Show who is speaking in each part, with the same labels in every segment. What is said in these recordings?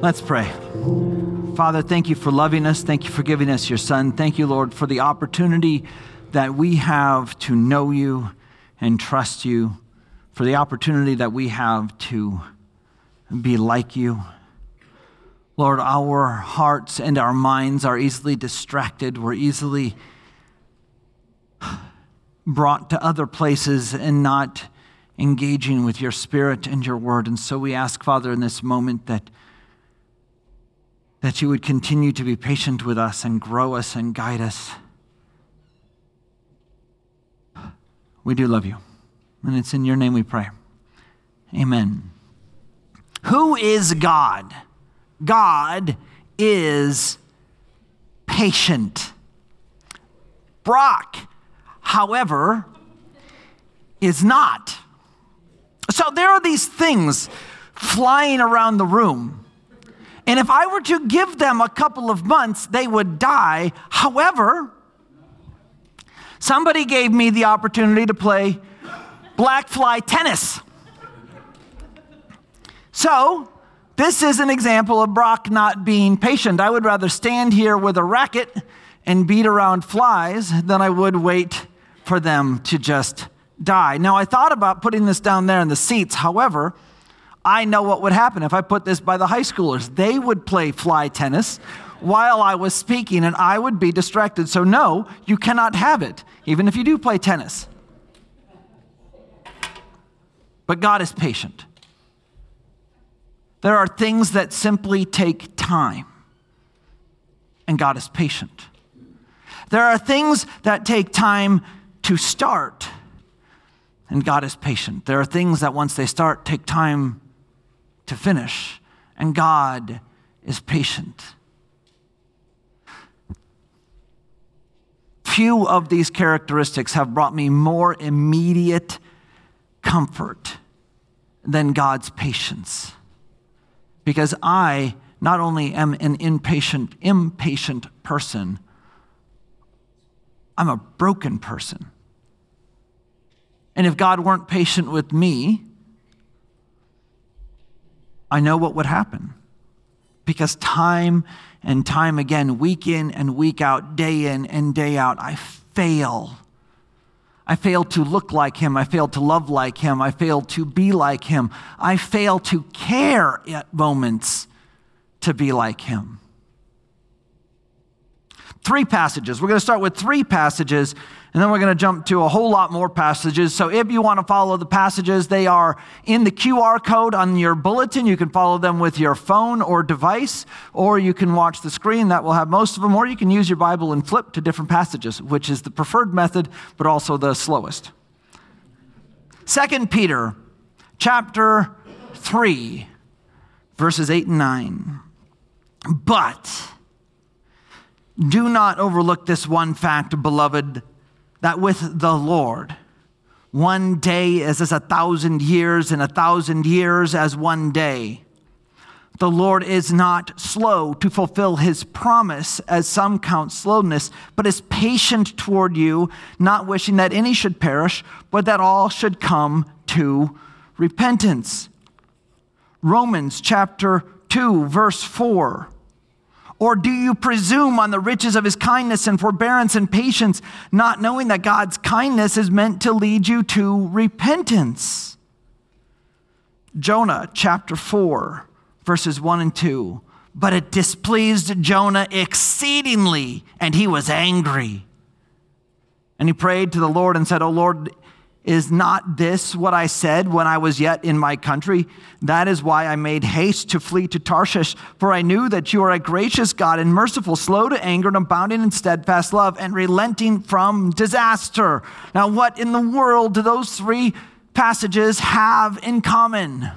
Speaker 1: Let's pray. Father, thank you for loving us. Thank you for giving us your Son. Thank you, Lord, for the opportunity that we have to know you and trust you, for the opportunity that we have to be like you. Lord, our hearts and our minds are easily distracted. We're easily brought to other places and not engaging with your spirit and your word. And so we ask, Father, in this moment that that you would continue to be patient with us and grow us and guide us. We do love you. And it's in your name we pray. Amen. Who is God? God is patient. Brock, however, is not. So there are these things flying around the room and if I were to give them a couple of months, they would die. However, somebody gave me the opportunity to play black fly tennis. So, this is an example of Brock not being patient. I would rather stand here with a racket and beat around flies than I would wait for them to just die. Now, I thought about putting this down there in the seats. However, I know what would happen if I put this by the high schoolers. They would play fly tennis while I was speaking, and I would be distracted. So, no, you cannot have it, even if you do play tennis. But God is patient. There are things that simply take time, and God is patient. There are things that take time to start, and God is patient. There are things that once they start take time to finish, and God is patient. Few of these characteristics have brought me more immediate comfort than God's patience. Because I not only am an impatient, impatient person, I'm a broken person. And if God weren't patient with me, I know what would happen. Because time and time again, week in and week out, day in and day out, I fail. I fail to look like him. I fail to love like him. I fail to be like him. I fail to care at moments to be like him. Three passages. We're going to start with three passages and then we're going to jump to a whole lot more passages. So if you want to follow the passages, they are in the QR code on your bulletin. You can follow them with your phone or device, or you can watch the screen that will have most of them, or you can use your Bible and flip to different passages, which is the preferred method, but also the slowest. Second Peter chapter 3, verses 8 and 9. But do not overlook this one fact, beloved that with the Lord, one day is as a thousand years, and a thousand years as one day. The Lord is not slow to fulfill his promise, as some count slowness, but is patient toward you, not wishing that any should perish, but that all should come to repentance. Romans chapter 2, verse 4. Or do you presume on the riches of his kindness and forbearance and patience, not knowing that God's kindness is meant to lead you to repentance? Jonah chapter 4, verses 1 and 2. But it displeased Jonah exceedingly, and he was angry. And he prayed to the Lord and said, O Lord, is not this what I said when I was yet in my country? That is why I made haste to flee to Tarshish, for I knew that you are a gracious God and merciful, slow to anger and abounding in steadfast love and relenting from disaster. Now, what in the world do those three passages have in common?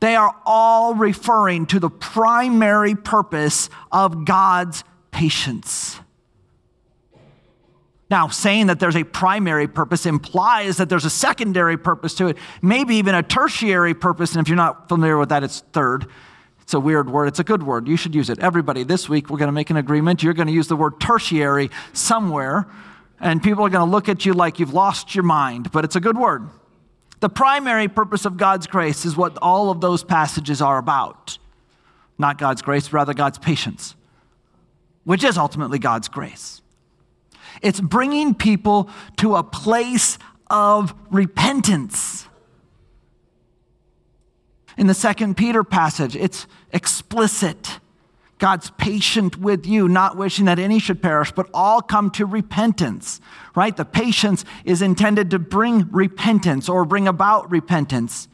Speaker 1: They are all referring to the primary purpose of God's patience. Now, saying that there's a primary purpose implies that there's a secondary purpose to it, maybe even a tertiary purpose. And if you're not familiar with that, it's third. It's a weird word. It's a good word. You should use it. Everybody, this week we're going to make an agreement. You're going to use the word tertiary somewhere, and people are going to look at you like you've lost your mind, but it's a good word. The primary purpose of God's grace is what all of those passages are about. Not God's grace, rather God's patience, which is ultimately God's grace. It's bringing people to a place of repentance. In the second Peter passage, it's explicit. God's patient with you, not wishing that any should perish, but all come to repentance, right? The patience is intended to bring repentance or bring about repentance.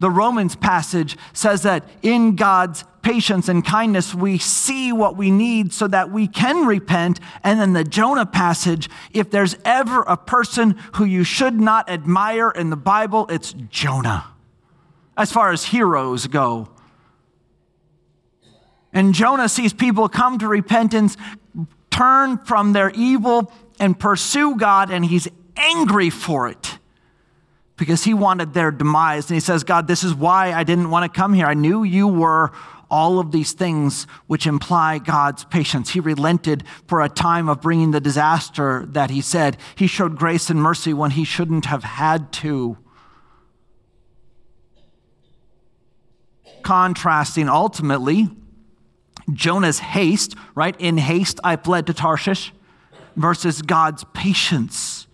Speaker 1: The Romans passage says that in God's patience and kindness, we see what we need so that we can repent. And then the Jonah passage, if there's ever a person who you should not admire in the Bible, it's Jonah, as far as heroes go. And Jonah sees people come to repentance, turn from their evil, and pursue God, and he's angry for it because he wanted their demise. And he says, God, this is why I didn't want to come here. I knew you were all of these things which imply God's patience. He relented for a time of bringing the disaster that he said. He showed grace and mercy when he shouldn't have had to. Contrasting ultimately Jonah's haste, right? In haste, I fled to Tarshish, versus God's patience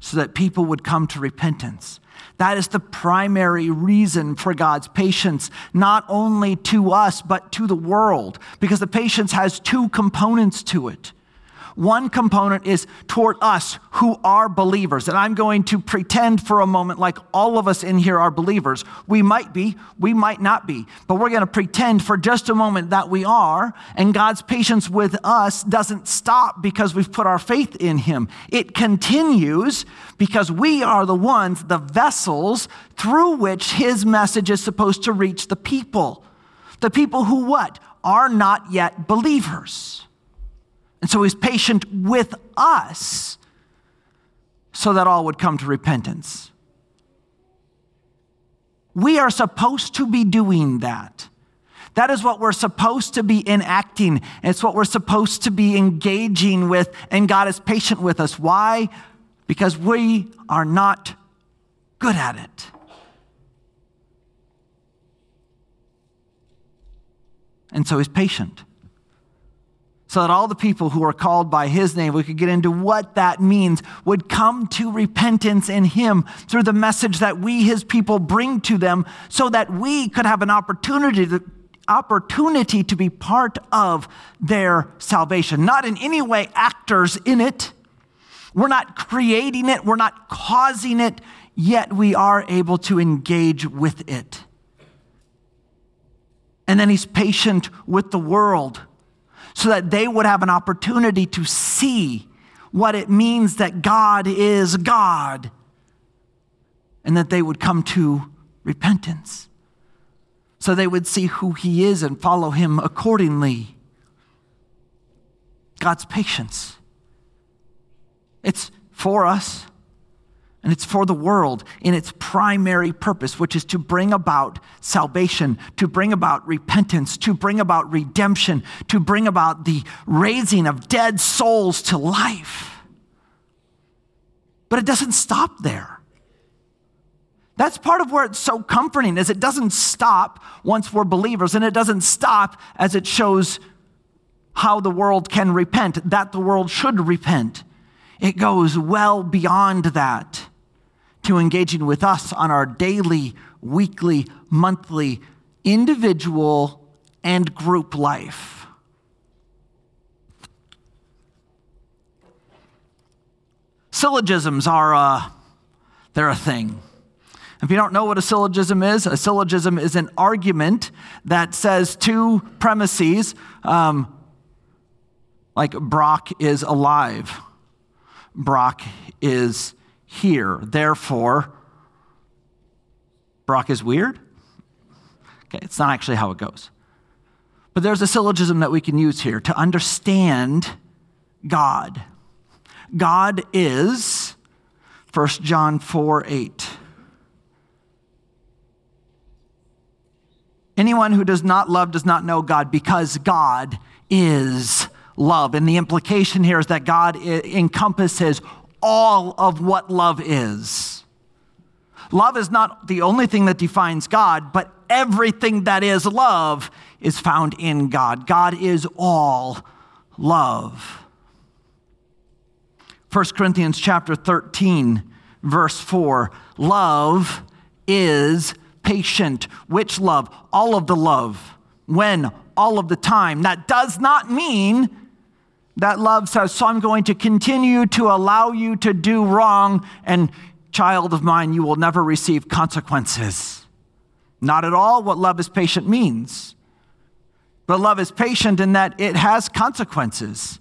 Speaker 1: so that people would come to repentance. That is the primary reason for God's patience, not only to us, but to the world, because the patience has two components to it. One component is toward us who are believers. And I'm going to pretend for a moment like all of us in here are believers. We might be, we might not be, but we're going to pretend for just a moment that we are. And God's patience with us doesn't stop because we've put our faith in Him. It continues because we are the ones, the vessels through which His message is supposed to reach the people. The people who what? Are not yet believers. And so he's patient with us so that all would come to repentance. We are supposed to be doing that. That is what we're supposed to be enacting. It's what we're supposed to be engaging with, and God is patient with us. Why? Because we are not good at it. And so he's patient so that all the people who are called by his name, we could get into what that means, would come to repentance in him through the message that we, his people, bring to them, so that we could have an opportunity to, opportunity to be part of their salvation. Not in any way actors in it. We're not creating it, we're not causing it, yet we are able to engage with it. And then he's patient with the world so that they would have an opportunity to see what it means that God is God and that they would come to repentance. So they would see who He is and follow Him accordingly. God's patience. It's for us, and it's for the world in its primary purpose, which is to bring about salvation, to bring about repentance, to bring about redemption, to bring about the raising of dead souls to life. But it doesn't stop there. That's part of where it's so comforting is it doesn't stop once we're believers and it doesn't stop as it shows how the world can repent, that the world should repent. It goes well beyond that to engaging with us on our daily, weekly, monthly, individual, and group life. Syllogisms are uh, they're a thing. If you don't know what a syllogism is, a syllogism is an argument that says two premises, um, like Brock is alive, Brock is here. Therefore, Brock is weird? Okay, it's not actually how it goes. But there's a syllogism that we can use here to understand God. God is 1 John 4 8. Anyone who does not love does not know God because God is love. And the implication here is that God encompasses all of what love is. Love is not the only thing that defines God, but everything that is love is found in God. God is all love. 1 Corinthians chapter 13 verse 4 love is patient. Which love? All of the love. When? All of the time. That does not mean that love says, so I'm going to continue to allow you to do wrong, and child of mine, you will never receive consequences. Not at all what love is patient means. But love is patient in that it has consequences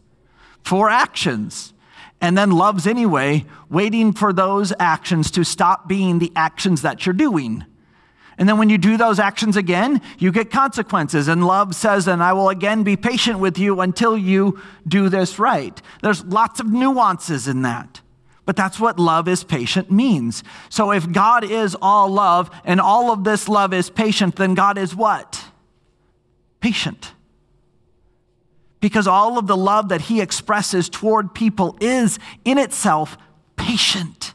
Speaker 1: for actions and then loves anyway, waiting for those actions to stop being the actions that you're doing. And then when you do those actions again, you get consequences. And love says, and I will again be patient with you until you do this right. There's lots of nuances in that. But that's what love is patient means. So if God is all love and all of this love is patient, then God is what? Patient because all of the love that he expresses toward people is in itself patient.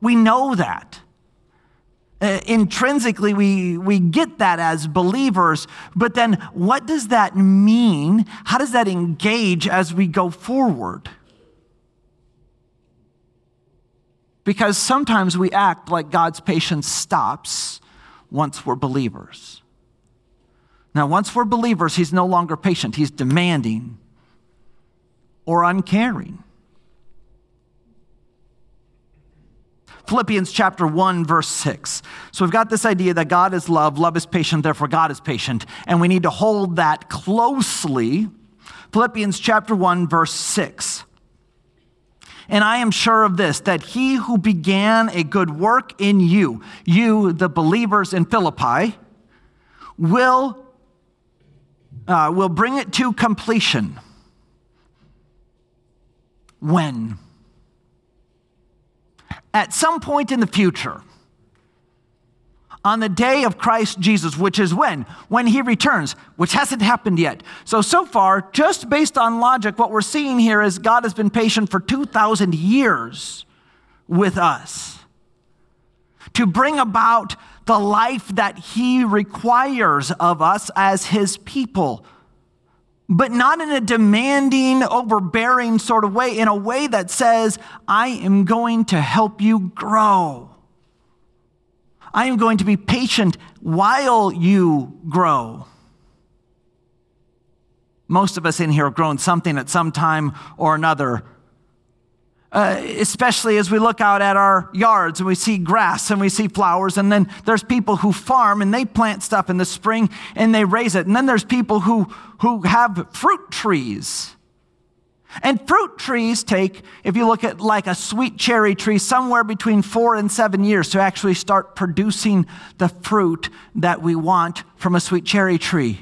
Speaker 1: We know that. Uh, intrinsically, we, we get that as believers, but then what does that mean? How does that engage as we go forward? Because sometimes we act like God's patience stops once we're believers. Now, once we're believers, he's no longer patient, he's demanding or uncaring. Philippians chapter 1, verse 6. So we've got this idea that God is love, love is patient, therefore God is patient, and we need to hold that closely. Philippians chapter 1, verse 6. And I am sure of this, that he who began a good work in you, you, the believers in Philippi, will uh, will bring it to completion. When? At some point in the future, on the day of Christ Jesus, which is when? When he returns, which hasn't happened yet. So, so far, just based on logic, what we're seeing here is God has been patient for 2,000 years with us to bring about the life that He requires of us as His people. But not in a demanding, overbearing sort of way, in a way that says, I am going to help you grow. I am going to be patient while you grow. Most of us in here have grown something at some time or another uh, especially as we look out at our yards and we see grass and we see flowers. And then there's people who farm and they plant stuff in the spring and they raise it. And then there's people who, who have fruit trees. And fruit trees take, if you look at like a sweet cherry tree, somewhere between four and seven years to actually start producing the fruit that we want from a sweet cherry tree.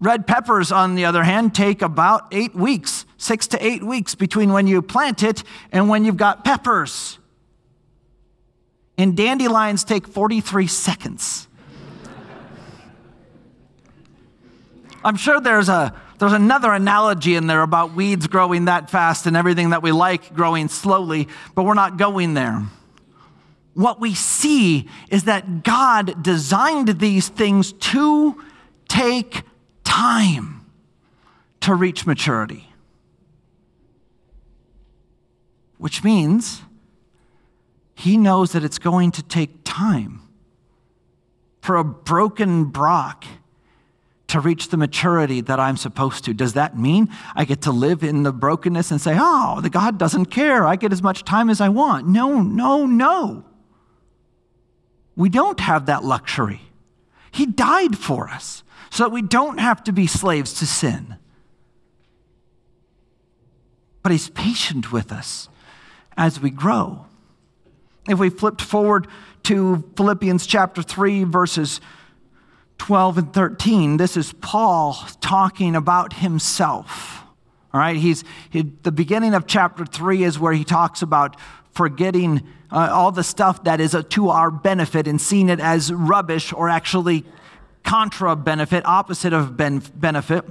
Speaker 1: Red peppers, on the other hand, take about eight weeks, six to eight weeks between when you plant it and when you've got peppers. And dandelions take 43 seconds. I'm sure there's, a, there's another analogy in there about weeds growing that fast and everything that we like growing slowly, but we're not going there. What we see is that God designed these things to take time to reach maturity. Which means he knows that it's going to take time for a broken Brock to reach the maturity that I'm supposed to. Does that mean I get to live in the brokenness and say, oh, the God doesn't care. I get as much time as I want? No, no, no. We don't have that luxury. He died for us so that we don't have to be slaves to sin. But He's patient with us as we grow. If we flipped forward to Philippians chapter 3, verses 12 and 13, this is Paul talking about himself. All right, he's he, the beginning of chapter 3 is where he talks about forgetting uh, all the stuff that is uh, to our benefit and seeing it as rubbish or actually contra benefit, opposite of ben- benefit.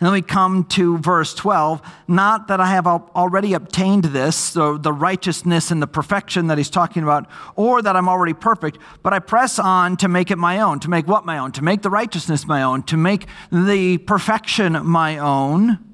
Speaker 1: And then we come to verse 12. Not that I have already obtained this, so the righteousness and the perfection that he's talking about, or that I'm already perfect, but I press on to make it my own. To make what my own? To make the righteousness my own, to make the perfection my own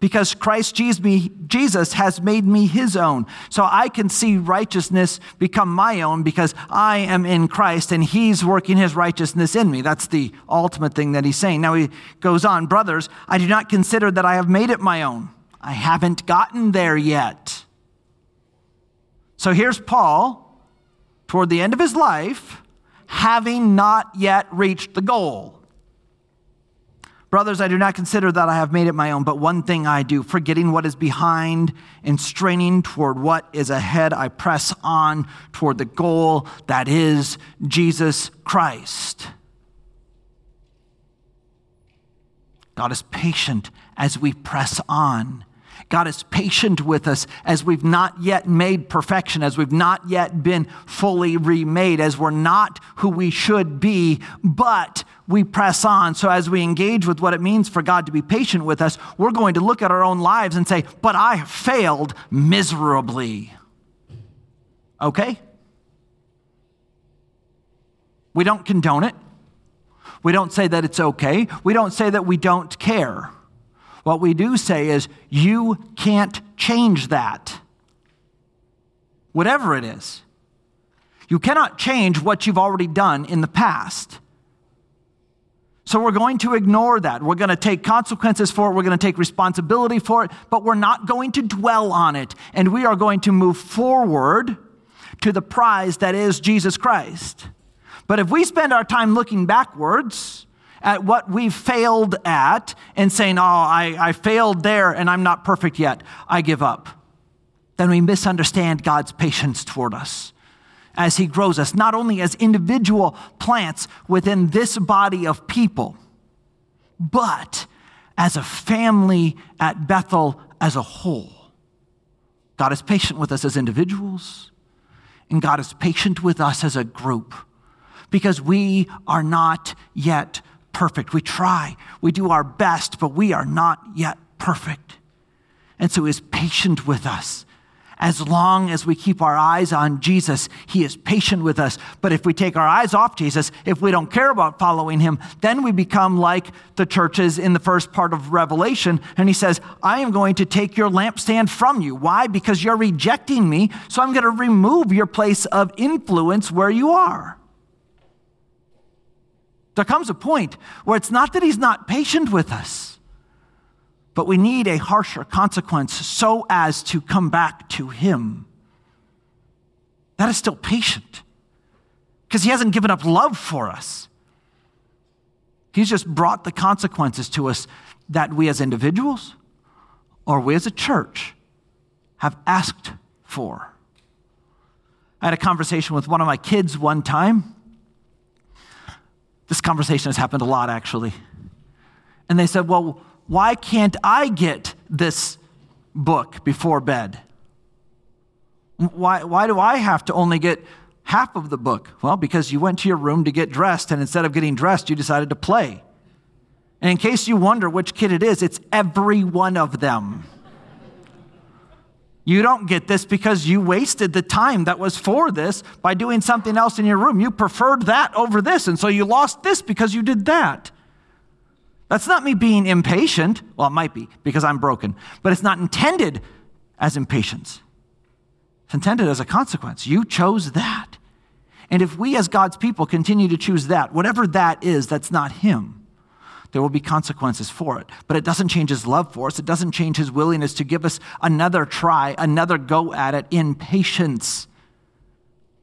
Speaker 1: because Christ Jesus has made me his own. So I can see righteousness become my own because I am in Christ and he's working his righteousness in me. That's the ultimate thing that he's saying. Now he goes on, brothers, I do not consider that I have made it my own. I haven't gotten there yet. So here's Paul toward the end of his life, having not yet reached the goal. Brothers, I do not consider that I have made it my own, but one thing I do, forgetting what is behind and straining toward what is ahead, I press on toward the goal that is Jesus Christ. God is patient as we press on. God is patient with us as we've not yet made perfection, as we've not yet been fully remade, as we're not who we should be, but we press on. So, as we engage with what it means for God to be patient with us, we're going to look at our own lives and say, But I failed miserably. Okay? We don't condone it. We don't say that it's okay. We don't say that we don't care. What we do say is, You can't change that. Whatever it is. You cannot change what you've already done in the past. So we're going to ignore that. We're going to take consequences for it. We're going to take responsibility for it, but we're not going to dwell on it. And we are going to move forward to the prize that is Jesus Christ. But if we spend our time looking backwards at what we've failed at and saying, oh, I, I failed there and I'm not perfect yet, I give up, then we misunderstand God's patience toward us as He grows us, not only as individual plants within this body of people, but as a family at Bethel as a whole. God is patient with us as individuals, and God is patient with us as a group because we are not yet perfect. We try, we do our best, but we are not yet perfect. And so He is patient with us as long as we keep our eyes on Jesus, He is patient with us. But if we take our eyes off Jesus, if we don't care about following Him, then we become like the churches in the first part of Revelation. And He says, I am going to take your lampstand from you. Why? Because you're rejecting me. So I'm going to remove your place of influence where you are. There comes a point where it's not that He's not patient with us but we need a harsher consequence so as to come back to Him. That is still patient because He hasn't given up love for us. He's just brought the consequences to us that we as individuals or we as a church have asked for. I had a conversation with one of my kids one time. This conversation has happened a lot, actually. And they said, Well, why can't I get this book before bed? Why, why do I have to only get half of the book? Well, because you went to your room to get dressed, and instead of getting dressed, you decided to play. And in case you wonder which kid it is, it's every one of them. You don't get this because you wasted the time that was for this by doing something else in your room. You preferred that over this, and so you lost this because you did that. That's not me being impatient. Well, it might be because I'm broken, but it's not intended as impatience. It's intended as a consequence. You chose that. And if we as God's people continue to choose that, whatever that is, that's not Him, there will be consequences for it. But it doesn't change His love for us, it doesn't change His willingness to give us another try, another go at it in patience.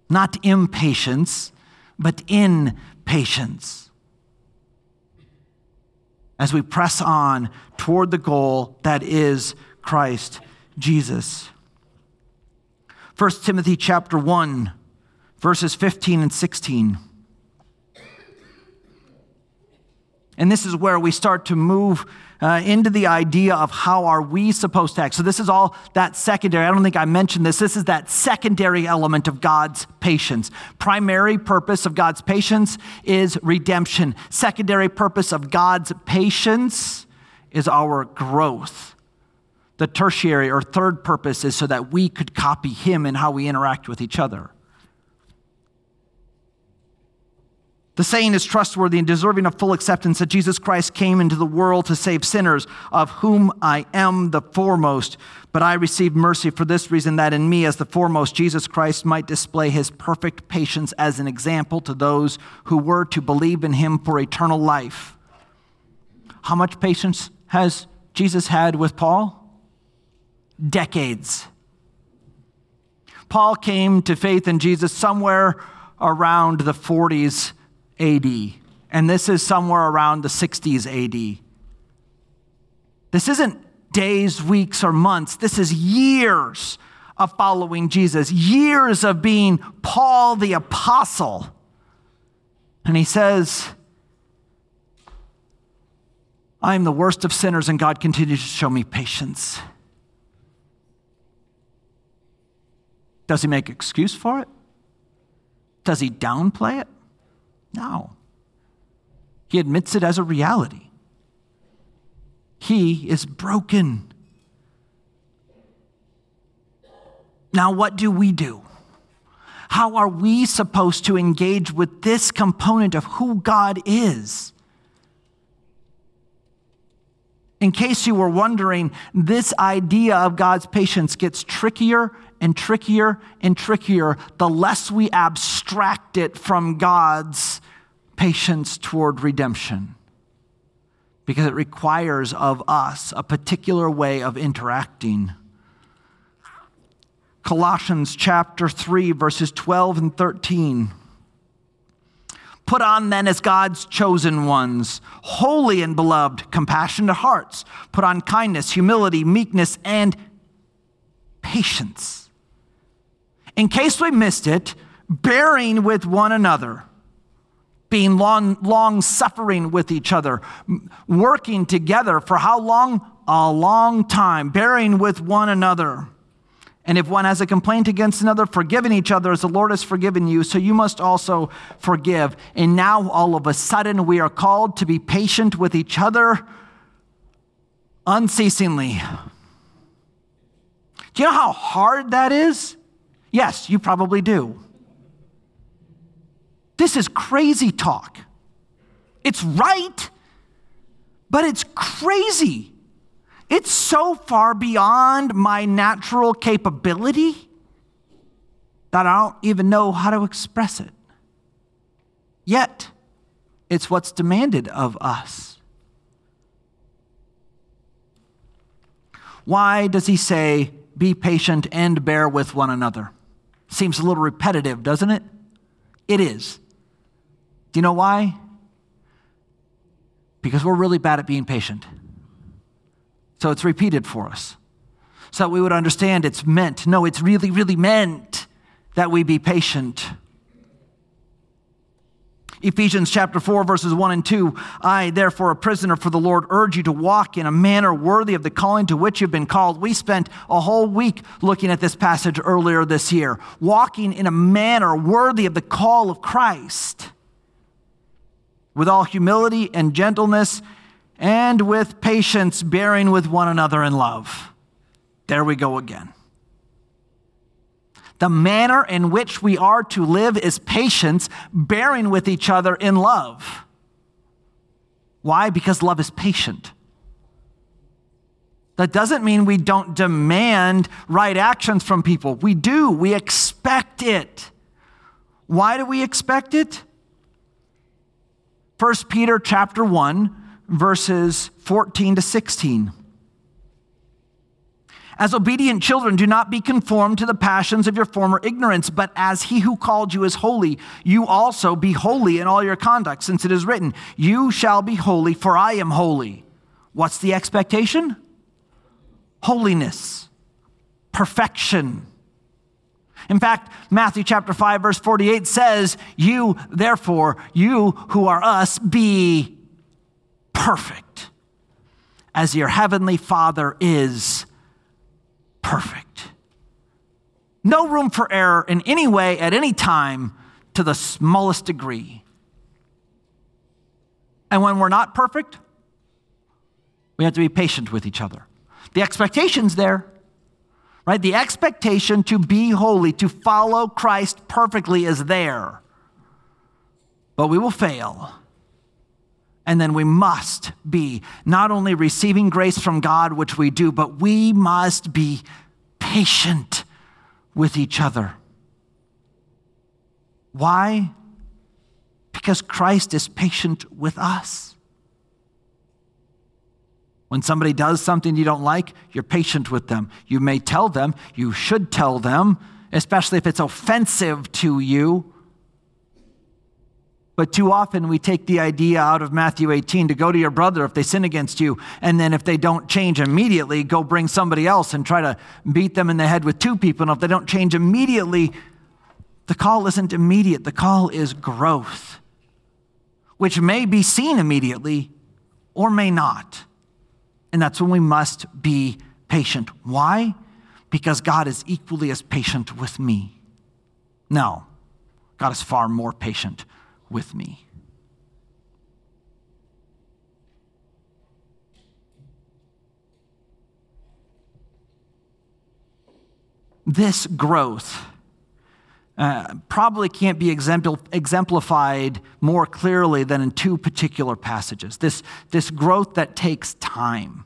Speaker 1: Not impatience, but in patience as we press on toward the goal that is Christ Jesus. 1 Timothy chapter 1 verses 15 and 16. And this is where we start to move uh, into the idea of how are we supposed to act. So this is all that secondary. I don't think I mentioned this. This is that secondary element of God's patience. Primary purpose of God's patience is redemption. Secondary purpose of God's patience is our growth. The tertiary or third purpose is so that we could copy him in how we interact with each other. The saying is trustworthy and deserving of full acceptance that Jesus Christ came into the world to save sinners, of whom I am the foremost. But I received mercy for this reason that in me, as the foremost, Jesus Christ might display his perfect patience as an example to those who were to believe in him for eternal life. How much patience has Jesus had with Paul? Decades. Paul came to faith in Jesus somewhere around the 40s AD. And this is somewhere around the 60s AD. This isn't days, weeks, or months. This is years of following Jesus, years of being Paul the Apostle. And he says, I am the worst of sinners, and God continues to show me patience. Does he make excuse for it? Does he downplay it? No. He admits it as a reality. He is broken. Now, what do we do? How are we supposed to engage with this component of who God is? In case you were wondering, this idea of God's patience gets trickier and trickier and trickier the less we abstract it from God's patience toward redemption. Because it requires of us a particular way of interacting. Colossians chapter 3, verses 12 and 13. Put on then as God's chosen ones, holy and beloved, compassionate hearts. Put on kindness, humility, meekness, and patience. In case we missed it, bearing with one another, being long, long suffering with each other, working together for how long? A long time, bearing with one another. And if one has a complaint against another, forgiving each other as the Lord has forgiven you, so you must also forgive. And now, all of a sudden, we are called to be patient with each other unceasingly. Do you know how hard that is? Yes, you probably do. This is crazy talk. It's right, but it's crazy. It's so far beyond my natural capability that I don't even know how to express it. Yet, it's what's demanded of us. Why does he say, be patient and bear with one another? Seems a little repetitive, doesn't it? It is. Do you know why? Because we're really bad at being patient. So it's repeated for us. So we would understand it's meant. No, it's really, really meant that we be patient. Ephesians chapter 4, verses 1 and 2. I, therefore, a prisoner for the Lord, urge you to walk in a manner worthy of the calling to which you've been called. We spent a whole week looking at this passage earlier this year. Walking in a manner worthy of the call of Christ. With all humility and gentleness, and with patience, bearing with one another in love. There we go again. The manner in which we are to live is patience, bearing with each other in love. Why? Because love is patient. That doesn't mean we don't demand right actions from people. We do, we expect it. Why do we expect it? 1 Peter chapter 1 verses 14 to 16. As obedient children, do not be conformed to the passions of your former ignorance, but as he who called you is holy, you also be holy in all your conduct, since it is written, You shall be holy, for I am holy. What's the expectation? Holiness, perfection. In fact, Matthew chapter 5, verse 48 says, You, therefore, you who are us, be perfect as your heavenly Father is perfect. No room for error in any way, at any time, to the smallest degree. And when we're not perfect, We have to be patient with each other. The expectation's there, right? The expectation to be holy, to follow Christ perfectly is there. But we will fail. And then we must be not only receiving grace from God, which we do, but we must be patient with each other. Why? Because Christ is patient with us. When somebody does something you don't like, you're patient with them. You may tell them, you should tell them, especially if it's offensive to you. But too often we take the idea out of Matthew 18 to go to your brother if they sin against you, and then if they don't change immediately, go bring somebody else and try to beat them in the head with two people. And if they don't change immediately, the call isn't immediate, the call is growth, which may be seen immediately or may not. And that's when we must be patient. Why? Because God is equally as patient with me. No, God is far more patient with me. This growth uh, probably can't be exemplified more clearly than in two particular passages. This, this growth that takes time.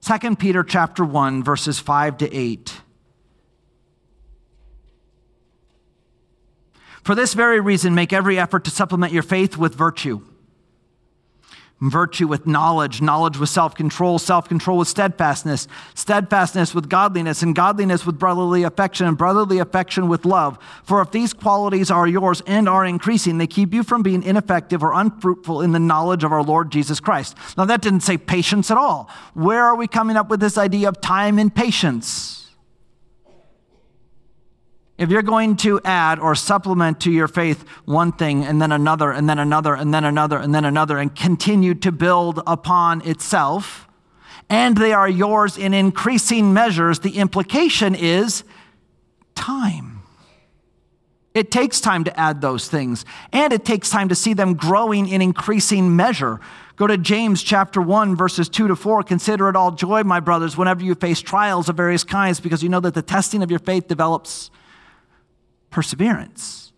Speaker 1: 2 Peter chapter 1, verses 5 to 8. For this very reason, make every effort to supplement your faith with virtue. Virtue with knowledge, knowledge with self control, self control with steadfastness, steadfastness with godliness, and godliness with brotherly affection, and brotherly affection with love. For if these qualities are yours and are increasing, they keep you from being ineffective or unfruitful in the knowledge of our Lord Jesus Christ. Now, that didn't say patience at all. Where are we coming up with this idea of time and patience? If you're going to add or supplement to your faith one thing and then another and then another and then another and then another and continue to build upon itself, and they are yours in increasing measures, the implication is time. It takes time to add those things, and it takes time to see them growing in increasing measure. Go to James chapter 1, verses 2 to 4. Consider it all joy, my brothers, whenever you face trials of various kinds, because you know that the testing of your faith develops perseverance.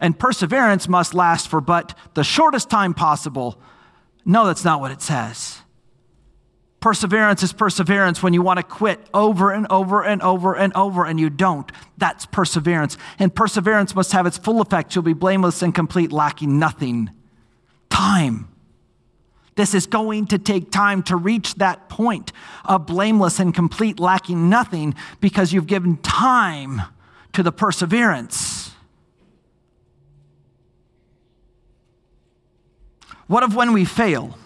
Speaker 1: And perseverance must last for but the shortest time possible. No, that's not what it says. Perseverance is perseverance when you want to quit over and over and over and over and you don't. That's perseverance. And perseverance must have its full effect. You'll be blameless and complete, lacking nothing. Time. This is going to take time to reach that point of blameless and complete, lacking nothing, because you've given time to the perseverance. What of when we fail?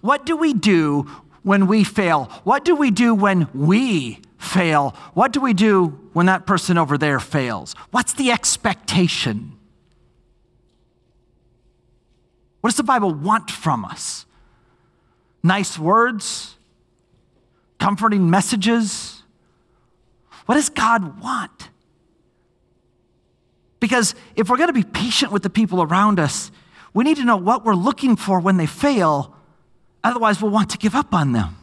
Speaker 1: What do we do when we fail? What do we do when we fail? What do we do when that person over there fails? What's the expectation? What does the Bible want from us? Nice words? Comforting messages? What does God want? Because if we're going to be patient with the people around us, we need to know what we're looking for when they fail. Otherwise, we'll want to give up on them.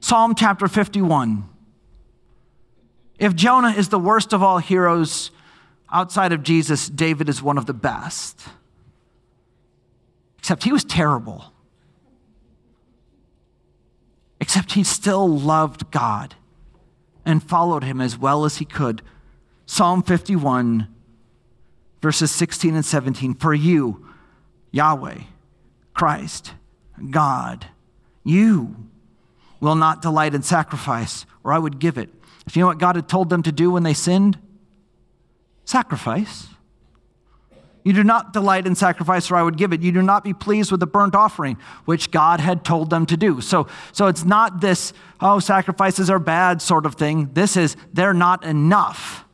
Speaker 1: Psalm chapter 51. If Jonah is the worst of all heroes outside of Jesus, David is one of the best. Except he was terrible except he still loved God and followed him as well as he could. Psalm 51, verses 16 and 17. For you, Yahweh, Christ, God, you will not delight in sacrifice, or I would give it. If you know what God had told them to do when they sinned? Sacrifice. You do not delight in sacrifice, or I would give it. You do not be pleased with the burnt offering, which God had told them to do. So, so it's not this, oh, sacrifices are bad sort of thing. This is, they're not enough.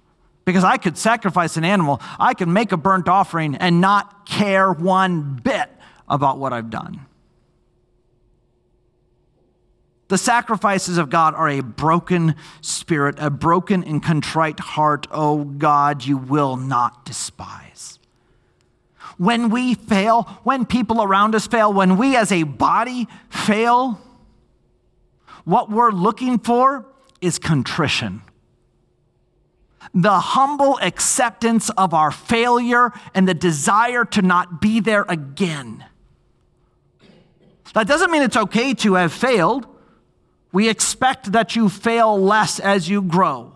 Speaker 1: Because I could sacrifice an animal, I could make a burnt offering and not care one bit about what I've done. The sacrifices of God are a broken spirit, a broken and contrite heart. Oh God, you will not despise. When we fail, when people around us fail, when we as a body fail, what we're looking for is contrition. The humble acceptance of our failure and the desire to not be there again. That doesn't mean it's okay to have failed. We expect that you fail less as you grow.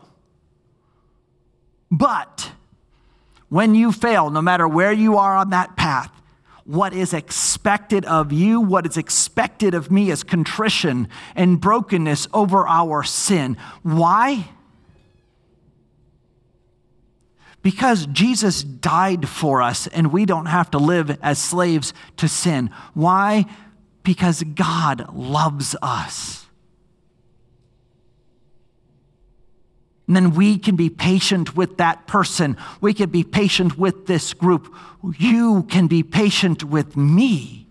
Speaker 1: But when you fail, no matter where you are on that path, what is expected of you, what is expected of me is contrition and brokenness over our sin. Why? Because Jesus died for us and we don't have to live as slaves to sin. Why? Because God loves us. And then we can be patient with that person. We can be patient with this group. You can be patient with me.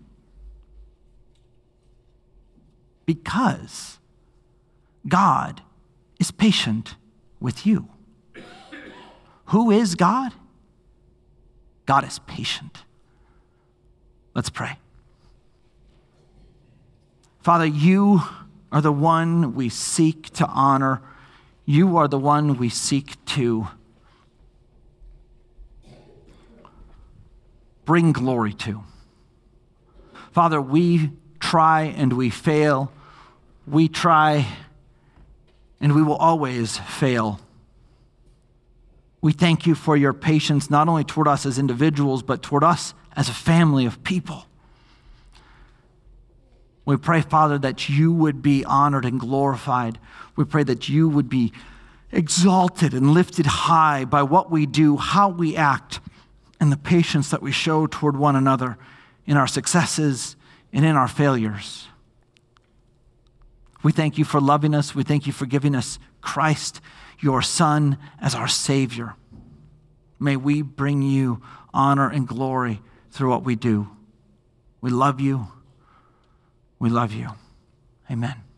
Speaker 1: Because God is patient with you. Who is God? God is patient. Let's pray. Father, you are the one we seek to honor you are the one we seek to bring glory to. Father, we try and we fail. We try and we will always fail. We thank you for your patience, not only toward us as individuals, but toward us as a family of people. We pray, Father, that you would be honored and glorified. We pray that you would be exalted and lifted high by what we do, how we act, and the patience that we show toward one another in our successes and in our failures. We thank you for loving us. We thank you for giving us Christ, your Son, as our Savior. May we bring you honor and glory through what we do. We love you. We love you. Amen.